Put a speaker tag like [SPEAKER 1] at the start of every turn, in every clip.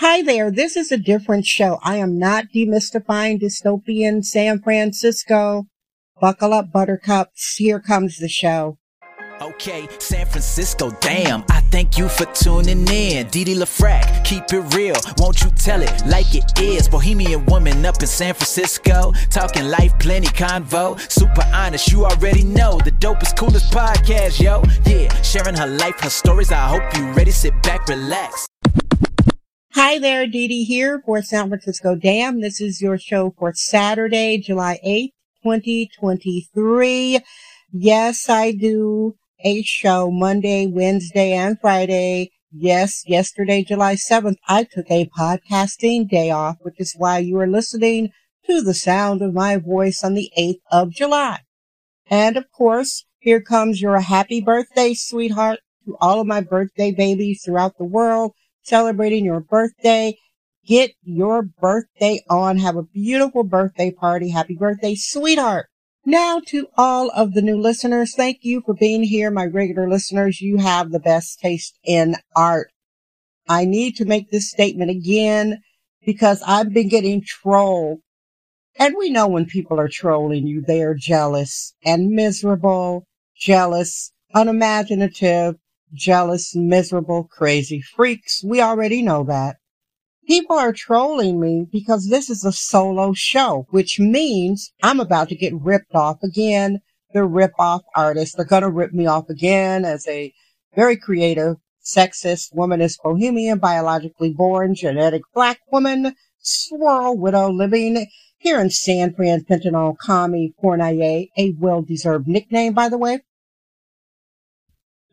[SPEAKER 1] Hi there. This is a different show. I am not demystifying dystopian San Francisco. Buckle up, buttercups. Here comes the show.
[SPEAKER 2] Okay, San Francisco, damn. I thank you for tuning in. Didi LaFrac, keep it real. Won't you tell it like it is? Bohemian woman up in San Francisco. Talking life, plenty convo. Super honest, you already know. The dopest, coolest podcast, yo. Yeah, sharing her life, her stories. I hope you ready. Sit back, relax.
[SPEAKER 1] Hi there, Dee Dee here for San Francisco Damn. This is your show for Saturday, July 8th, 2023. Yes, I do a show Monday, Wednesday, and Friday. Yes, yesterday, July 7th, I took a podcasting day off, which is why you are listening to the sound of my voice on the 8th of July. And of course, here comes your happy birthday, sweetheart, to all of my birthday babies throughout the world celebrating your birthday. Get your birthday on. Have a beautiful birthday party. Happy birthday, sweetheart. Now to all of the new listeners, thank you for being here. My regular listeners, you have the best taste in art. I need to make this statement again because I've been getting trolled. And we know when people are trolling you, they are jealous and miserable, jealous, unimaginative, jealous, miserable, crazy freaks. We already know that. People are trolling me because this is a solo show, which means I'm about to get ripped off again. The rip off artists. They're going to rip me off again as a very creative, sexist, womanist, bohemian, biologically born, genetic black woman, swirl widow living here in San Fran, Fentanyl, Commie, Fournier, a well-deserved nickname, by the way.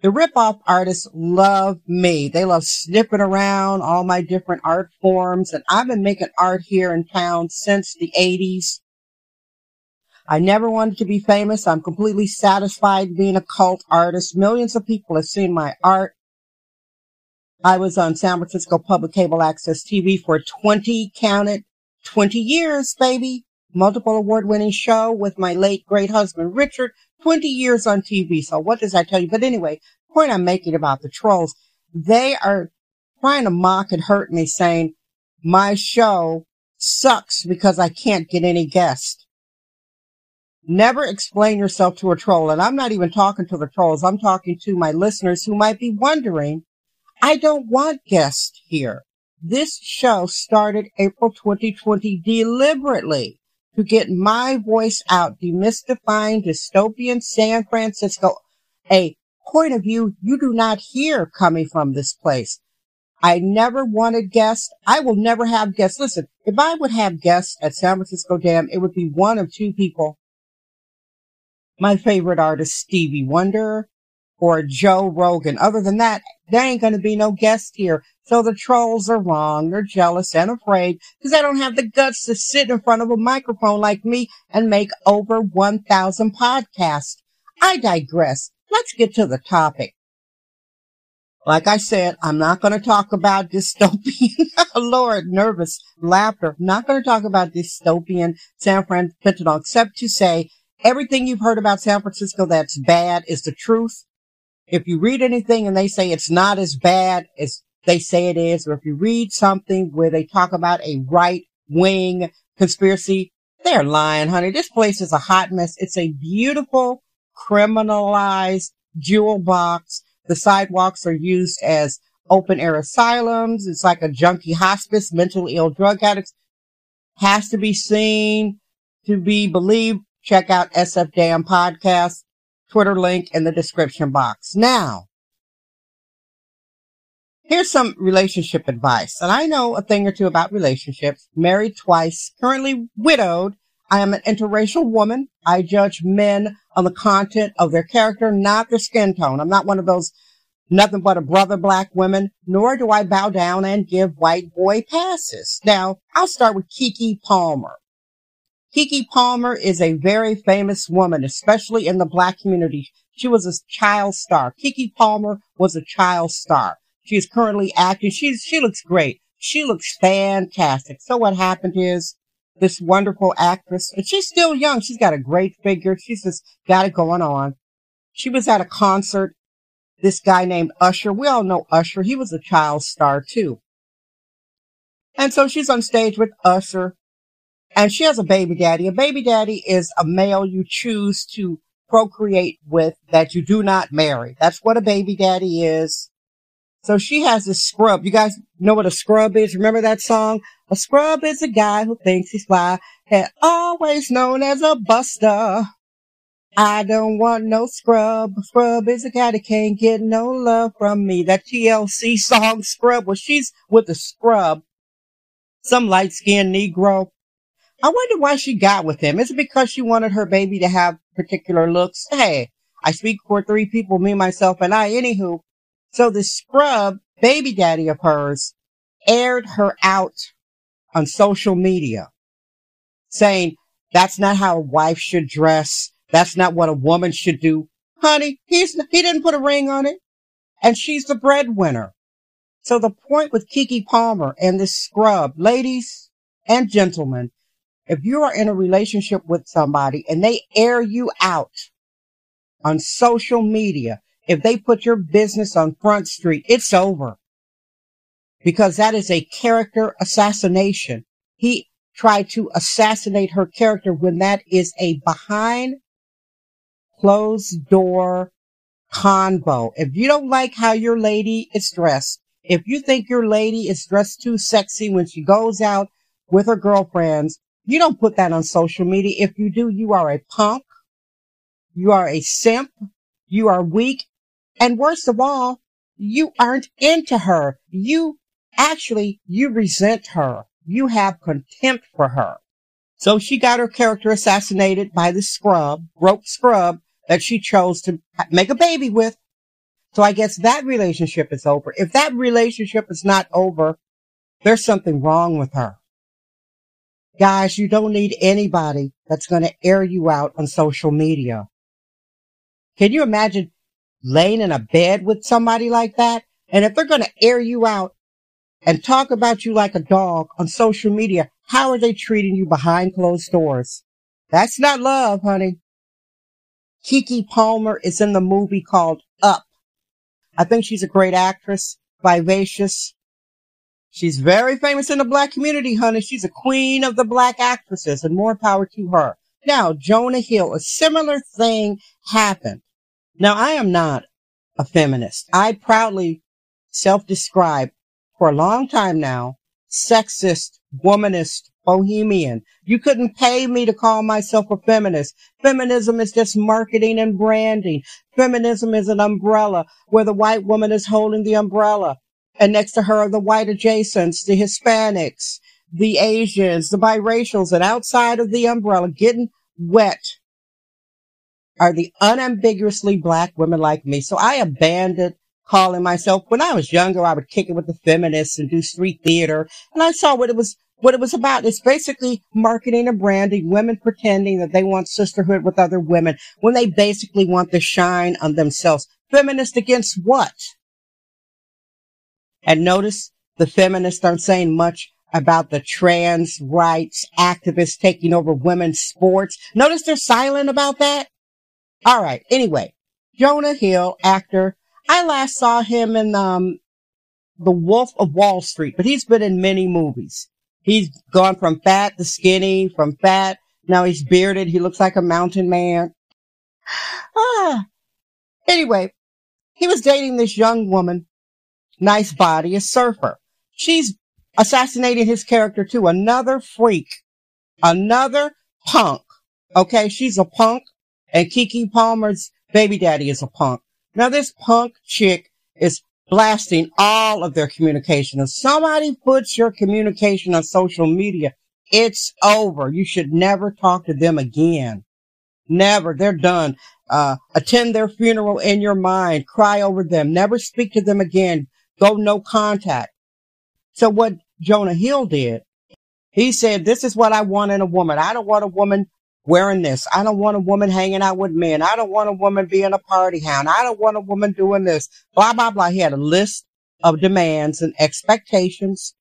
[SPEAKER 1] The rip-off artists love me. They love snipping around all my different art forms. And I've been making art here in town since the 80s. I never wanted to be famous. I'm completely satisfied being a cult artist. Millions of people have seen my art. I was on San Francisco Public Cable Access TV for 20, counted 20 years, baby. Multiple award winning show with my late great husband, Richard. 20 years on TV. So what does that tell you? But anyway, point I'm making about the trolls, they are trying to mock and hurt me saying my show sucks because I can't get any guests. Never explain yourself to a troll. And I'm not even talking to the trolls. I'm talking to my listeners who might be wondering, I don't want guests here. This show started April 2020 deliberately to get my voice out, demystifying dystopian San Francisco, a point of view you do not hear coming from this place. I never wanted guests. I will never have guests. Listen, if I would have guests at San Francisco Damn, it would be one of two people. My favorite artist, Stevie Wonder or Joe Rogan. Other than that, there ain't going to be no guest here. So the trolls are wrong. They're jealous and afraid because they don't have the guts to sit in front of a microphone like me and make over 1,000 podcasts. I digress. Let's get to the topic. Like I said, I'm not going to talk about dystopian, Lord, nervous laughter. Not going to talk about dystopian San Francisco, except to say everything you've heard about San Francisco that's bad is the truth. If you read anything and they say it's not as bad as they say it is, or if you read something where they talk about a right wing conspiracy, they're lying, honey. This place is a hot mess. It's a beautiful, criminalized jewel box. The sidewalks are used as open air asylums. It's like a junkie hospice, mentally ill drug addicts. Has to be seen to be believed. Check out SF Damn podcast, Twitter link in the description box. Now, Here's some relationship advice. And I know a thing or two about relationships. Married twice, currently widowed. I am an interracial woman. I judge men on the content of their character, not their skin tone. I'm not one of those nothing but a brother black women, nor do I bow down and give white boy passes. Now, I'll start with Keke Palmer. Keke Palmer is a very famous woman, especially in the black community. She was a child star. Keke Palmer was a child star. She is currently acting. She's, she looks great. She looks fantastic. So what happened is this wonderful actress, and she's still young. She's got a great figure. She's just got it going on. She was at a concert. This guy named Usher. We all know Usher. He was a child star too. And so she's on stage with Usher and she has a baby daddy. A baby daddy is a male you choose to procreate with that you do not marry. That's what a baby daddy is. So she has this scrub. You guys know what a scrub is? Remember that song? A scrub is a guy who thinks he's fly and always known as a buster. I don't want no scrub. A Scrub is a guy that can't get no love from me. That TLC song scrub, well, she's with a scrub. Some light skinned Negro. I wonder why she got with him. Is it because she wanted her baby to have particular looks? Hey, I speak for three people, me, myself, and I. Anywho, so the scrub baby daddy of hers aired her out on social media saying that's not how a wife should dress. That's not what a woman should do. Honey, he's, he didn't put a ring on it. And she's the breadwinner. So the point with Keke Palmer and this scrub, ladies and gentlemen, if you are in a relationship with somebody and they air you out on social media, if they put your business on Front Street, it's over. Because that is a character assassination. He tried to assassinate her character when that is a behind closed door convo. If you don't like how your lady is dressed, if you think your lady is dressed too sexy when she goes out with her girlfriends, you don't put that on social media. If you do, you are a punk. You are a simp. You are weak. And worst of all, you aren't into her. You actually, you resent her. You have contempt for her. So she got her character assassinated by the scrub, broke scrub that she chose to make a baby with. So I guess that relationship is over. If that relationship is not over, there's something wrong with her. Guys, you don't need anybody that's going to air you out on social media. Can you imagine laying in a bed with somebody like that? And if they're going to air you out and talk about you like a dog on social media, how are they treating you behind closed doors? That's not love, honey. Keke Palmer is in the movie called Up. I think she's a great actress, vivacious, She's very famous in the black community, honey. She's a queen of the black actresses and more power to her. Now, Jonah Hill, a similar thing happened. Now, I am not a feminist. I proudly self-describe for a long time now, sexist, womanist, bohemian. You couldn't pay me to call myself a feminist. Feminism is just marketing and branding. Feminism is an umbrella where the white woman is holding the umbrella and next to her are the white adjacents, the Hispanics, the Asians, the biracials, and outside of the umbrella getting wet are the unambiguously black women like me. So I abandoned calling myself when I was younger, I would kick it with the feminists and do street theater. And I saw what it was, what it was about. It's basically marketing and branding, women pretending that they want sisterhood with other women when they basically want to shine on themselves. Feminist against what? And notice the feminists aren't saying much about the trans rights activists taking over women's sports. Notice they're silent about that. All right. Anyway, Jonah Hill, actor. I last saw him in, um, The Wolf of Wall Street, but he's been in many movies. He's gone from fat to skinny, from fat. Now he's bearded. He looks like a mountain man. Ah. Anyway, he was dating this young woman nice body, a surfer. She's assassinating his character too. Another freak, another punk. Okay. She's a punk and Keke Palmer's baby daddy is a punk. Now this punk chick is blasting all of their communication. If somebody puts your communication on social media, it's over. You should never talk to them again. Never. They're done. Uh, attend their funeral in your mind. Cry over them. Never speak to them again. Go no contact. So what Jonah Hill did, he said, this is what I want in a woman. I don't want a woman wearing this. I don't want a woman hanging out with men. I don't want a woman being a party hound. I don't want a woman doing this. Blah, blah, blah. He had a list of demands and expectations.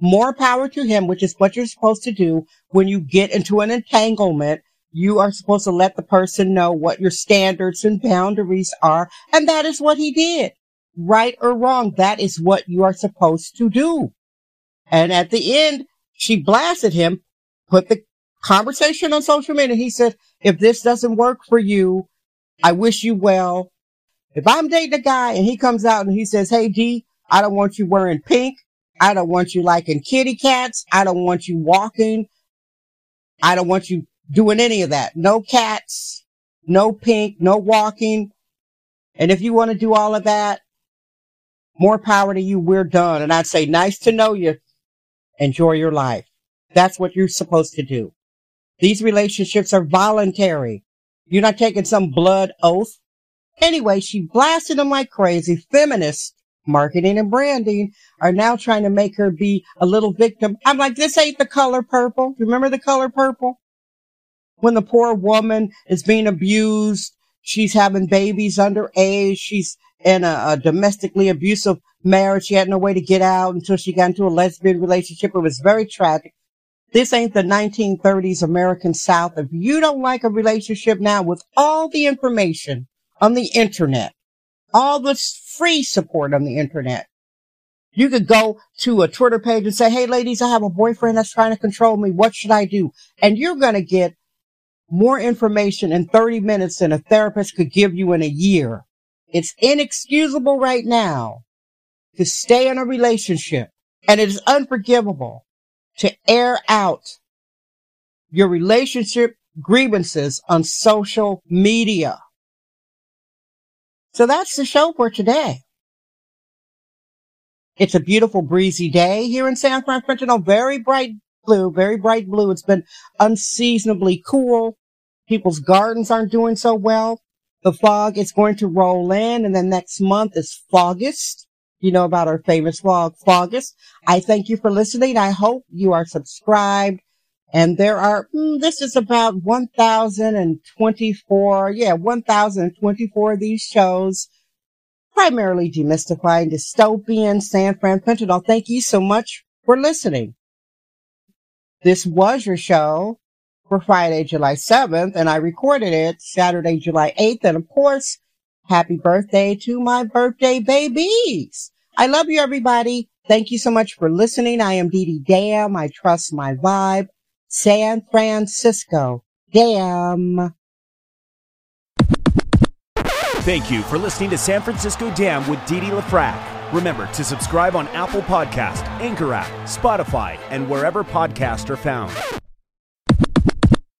[SPEAKER 1] More power to him, which is what you're supposed to do when you get into an entanglement. You are supposed to let the person know what your standards and boundaries are. And that is what he did right or wrong, that is what you are supposed to do. And at the end, she blasted him, put the conversation on social media. He said, if this doesn't work for you, I wish you well. If I'm dating a guy and he comes out and he says, Hey D, I don't want you wearing pink. I don't want you liking kitty cats. I don't want you walking. I don't want you doing any of that. No cats, no pink, no walking. And if you want to do all of that, more power to you. We're done. And I'd say, nice to know you. Enjoy your life. That's what you're supposed to do. These relationships are voluntary. You're not taking some blood oath. Anyway, she blasted him like crazy. Feminists, marketing and branding are now trying to make her be a little victim. I'm like, this ain't the color purple. Remember the color purple? When the poor woman is being abused, she's having babies underage, she's in a, a domestically abusive marriage. She had no way to get out until she got into a lesbian relationship. It was very tragic. This ain't the 1930s American South. If you don't like a relationship now with all the information on the internet, all this free support on the internet, you could go to a Twitter page and say, Hey ladies, I have a boyfriend that's trying to control me. What should I do? And you're going to get more information in 30 minutes than a therapist could give you in a year. It's inexcusable right now to stay in a relationship and it is unforgivable to air out your relationship grievances on social media. So that's the show for today. It's a beautiful breezy day here in San Francisco. Oh, very bright blue, very bright blue. It's been unseasonably cool. People's gardens aren't doing so well. The fog is going to roll in and then next month is Fogust you know about our famous vlog, Fogus. I thank you for listening. I hope you are subscribed. And there are, mm, this is about 1,024, yeah, 1,024 of these shows, primarily demystifying dystopian San Fran Fentanyl. Thank you so much for listening. This was your show for Friday, July 7th, and I recorded it Saturday, July 8th. And of course, Happy birthday to my birthday babies. I love you, everybody. Thank you so much for listening. I am Dee Dee Dam. I trust my vibe. San Francisco. Damn.
[SPEAKER 3] Thank you for listening to San Francisco Damn with Dee Dee LaFrac. Remember to subscribe on Apple Podcast, Anchor app, Spotify, and wherever podcasts are found.